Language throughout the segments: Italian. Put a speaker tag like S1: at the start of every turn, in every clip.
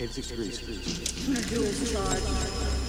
S1: 86 degrees.
S2: Dual charge.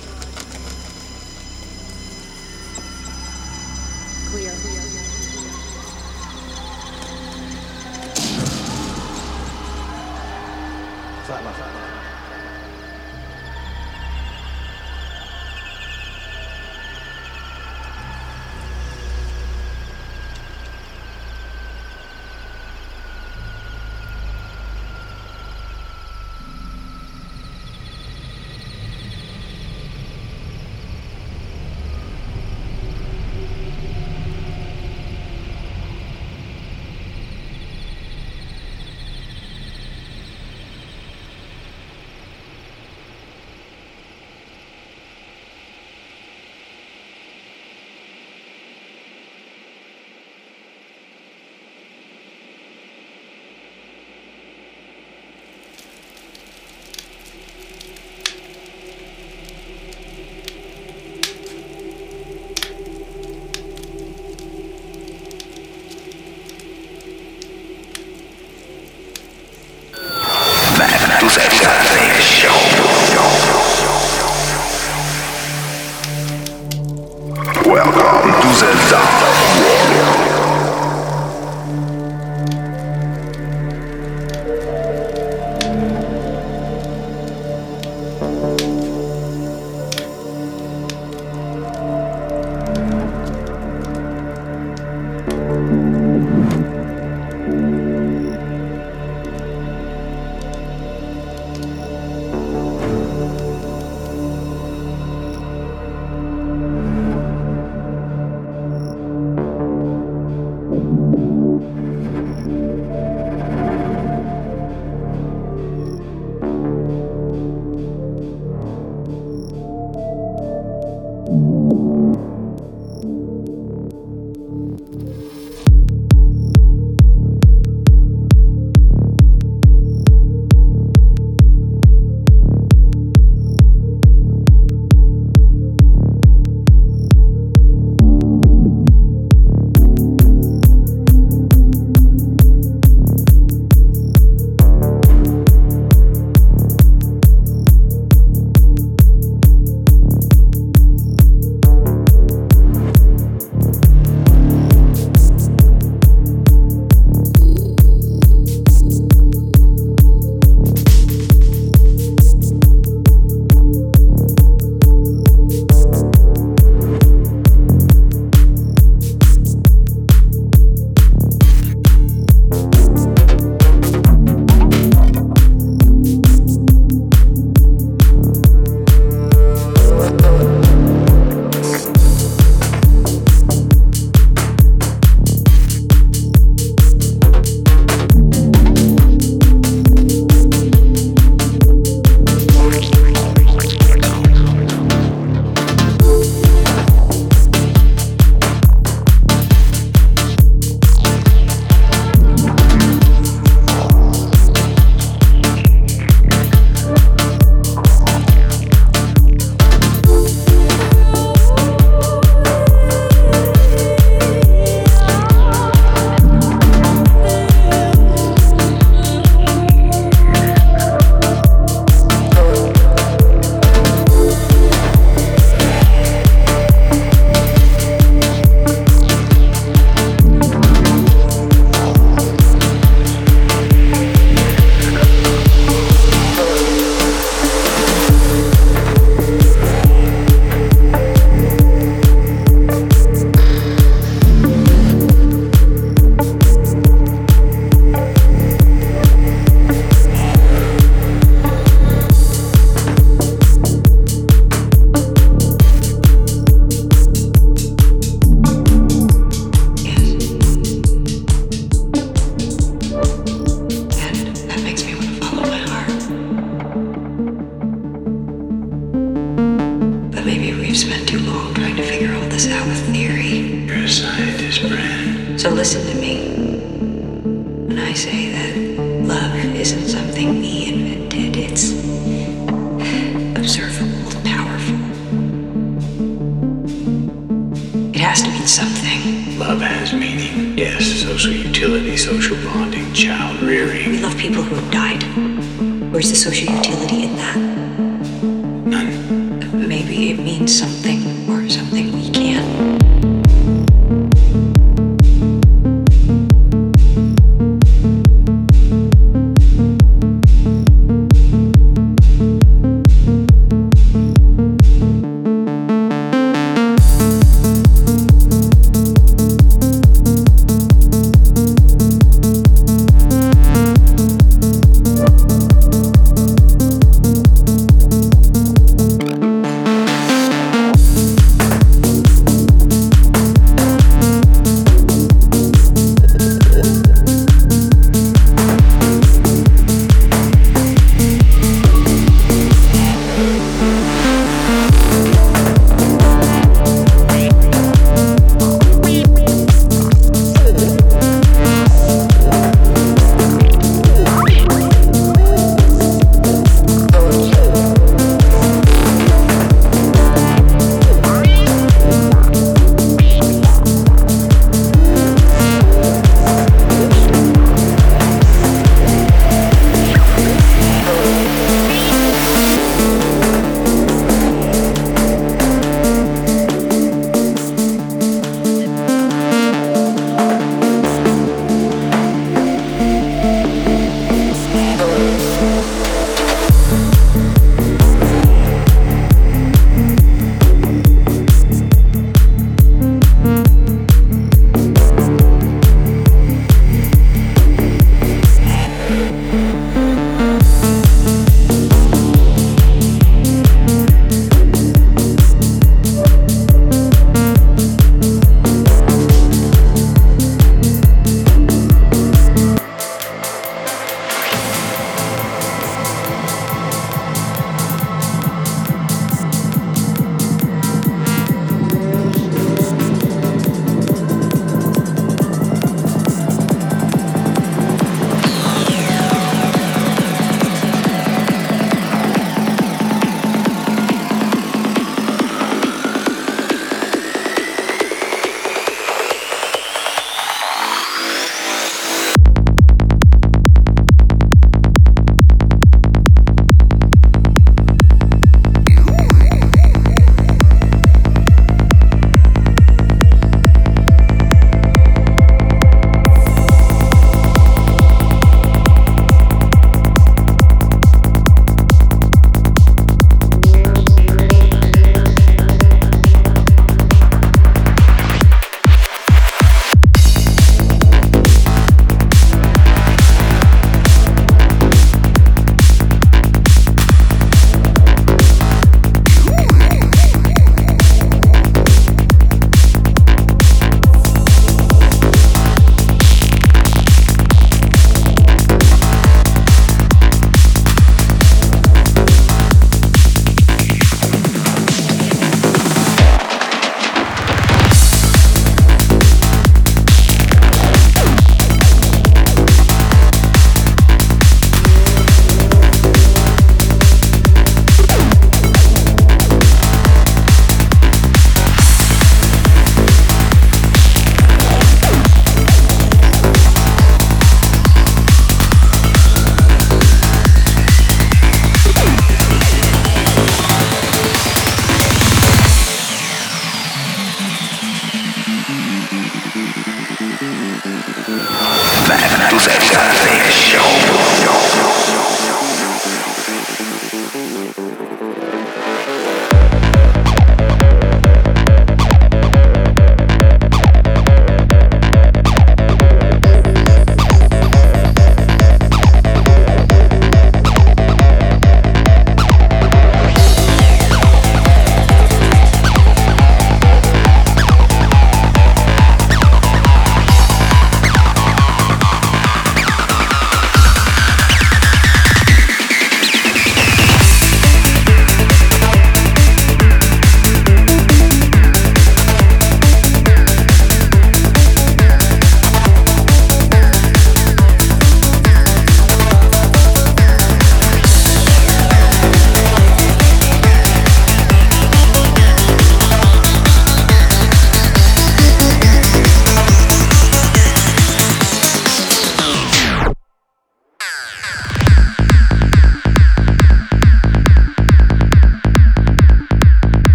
S3: Back to the
S4: traffic show.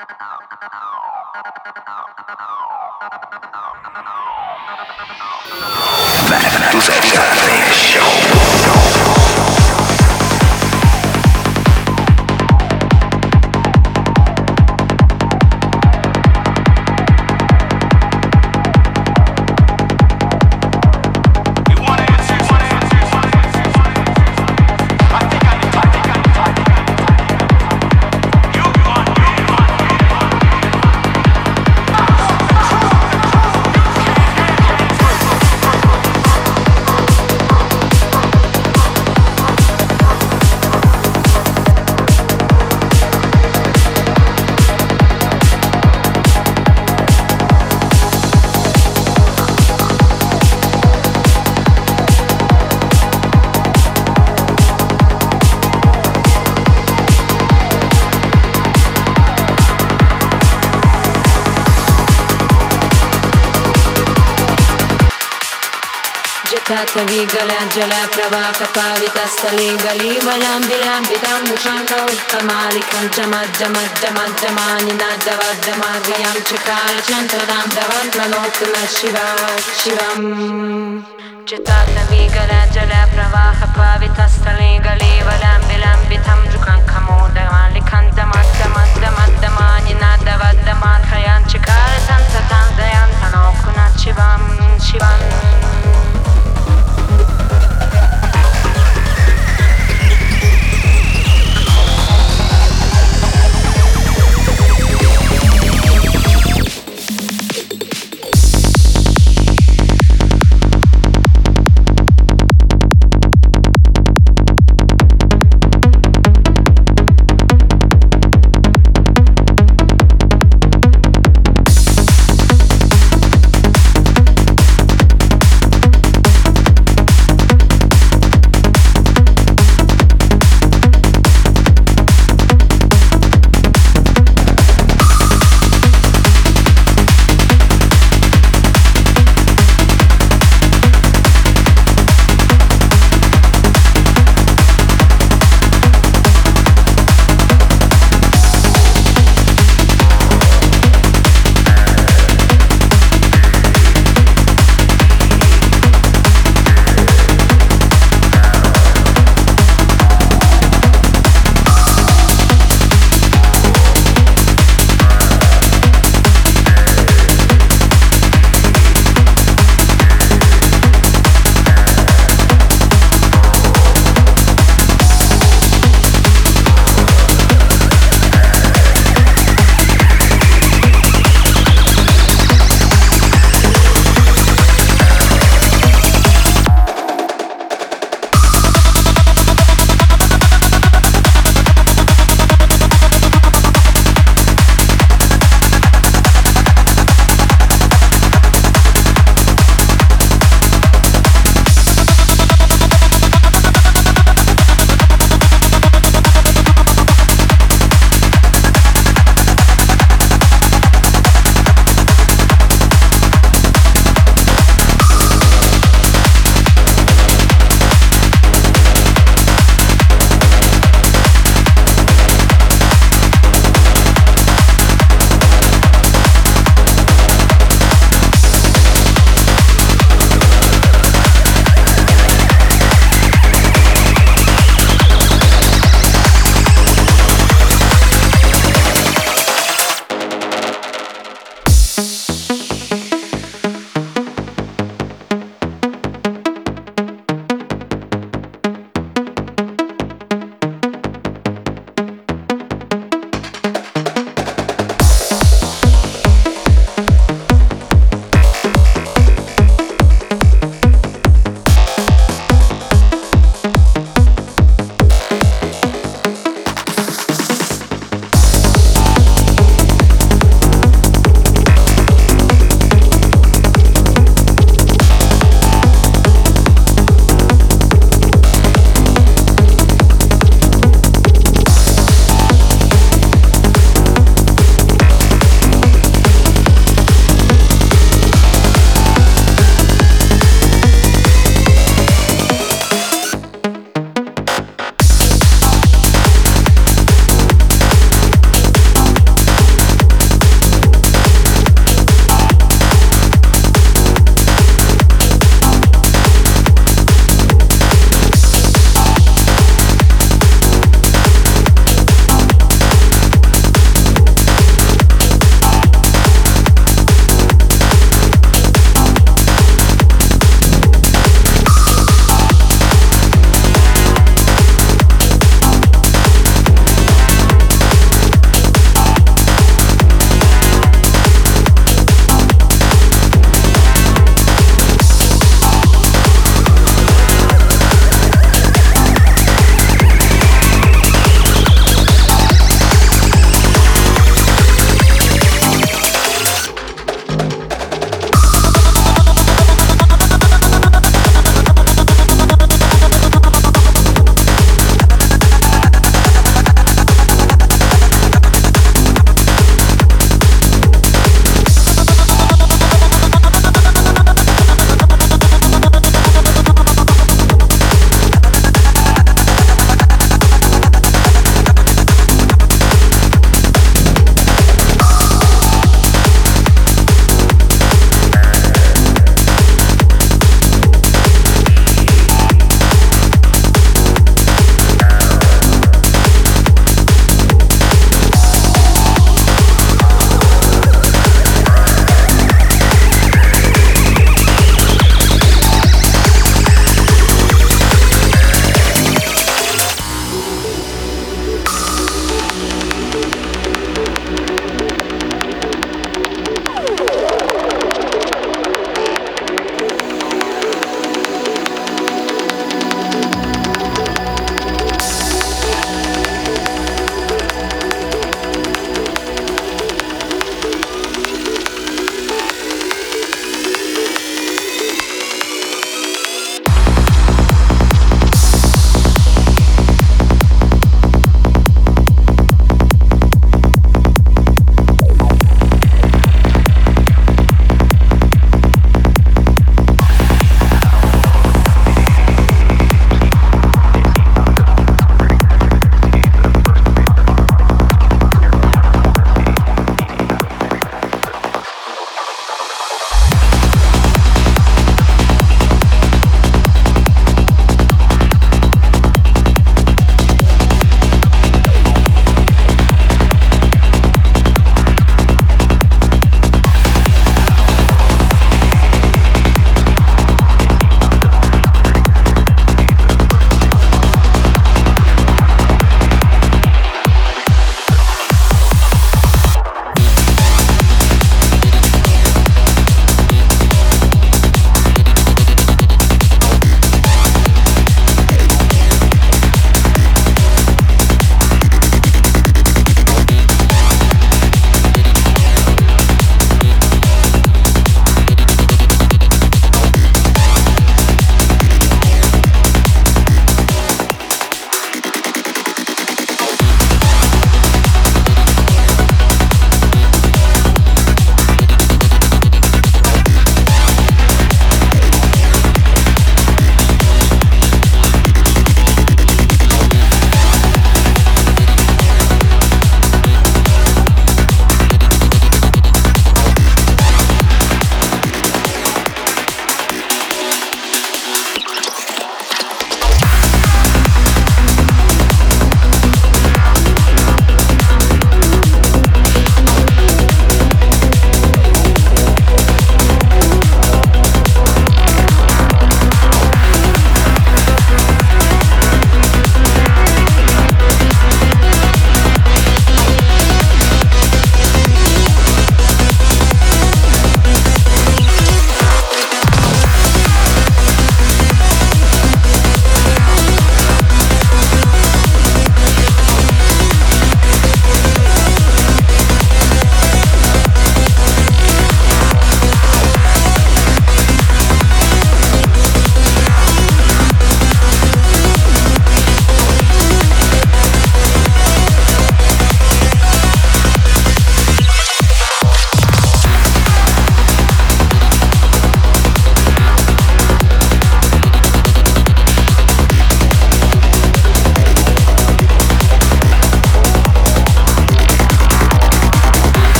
S4: Back to the
S1: Show.
S5: Jala Prabhaka Pavita Staligali Valambi Lambi Dambu Shanka Uttamali Kanjama Jama Jama Jamani Nadava Damagayam Chakara Chantadam Davadmanotama Shiva Shivam Chitata Vigala Jala Pravaha Pavita Staligali Valambi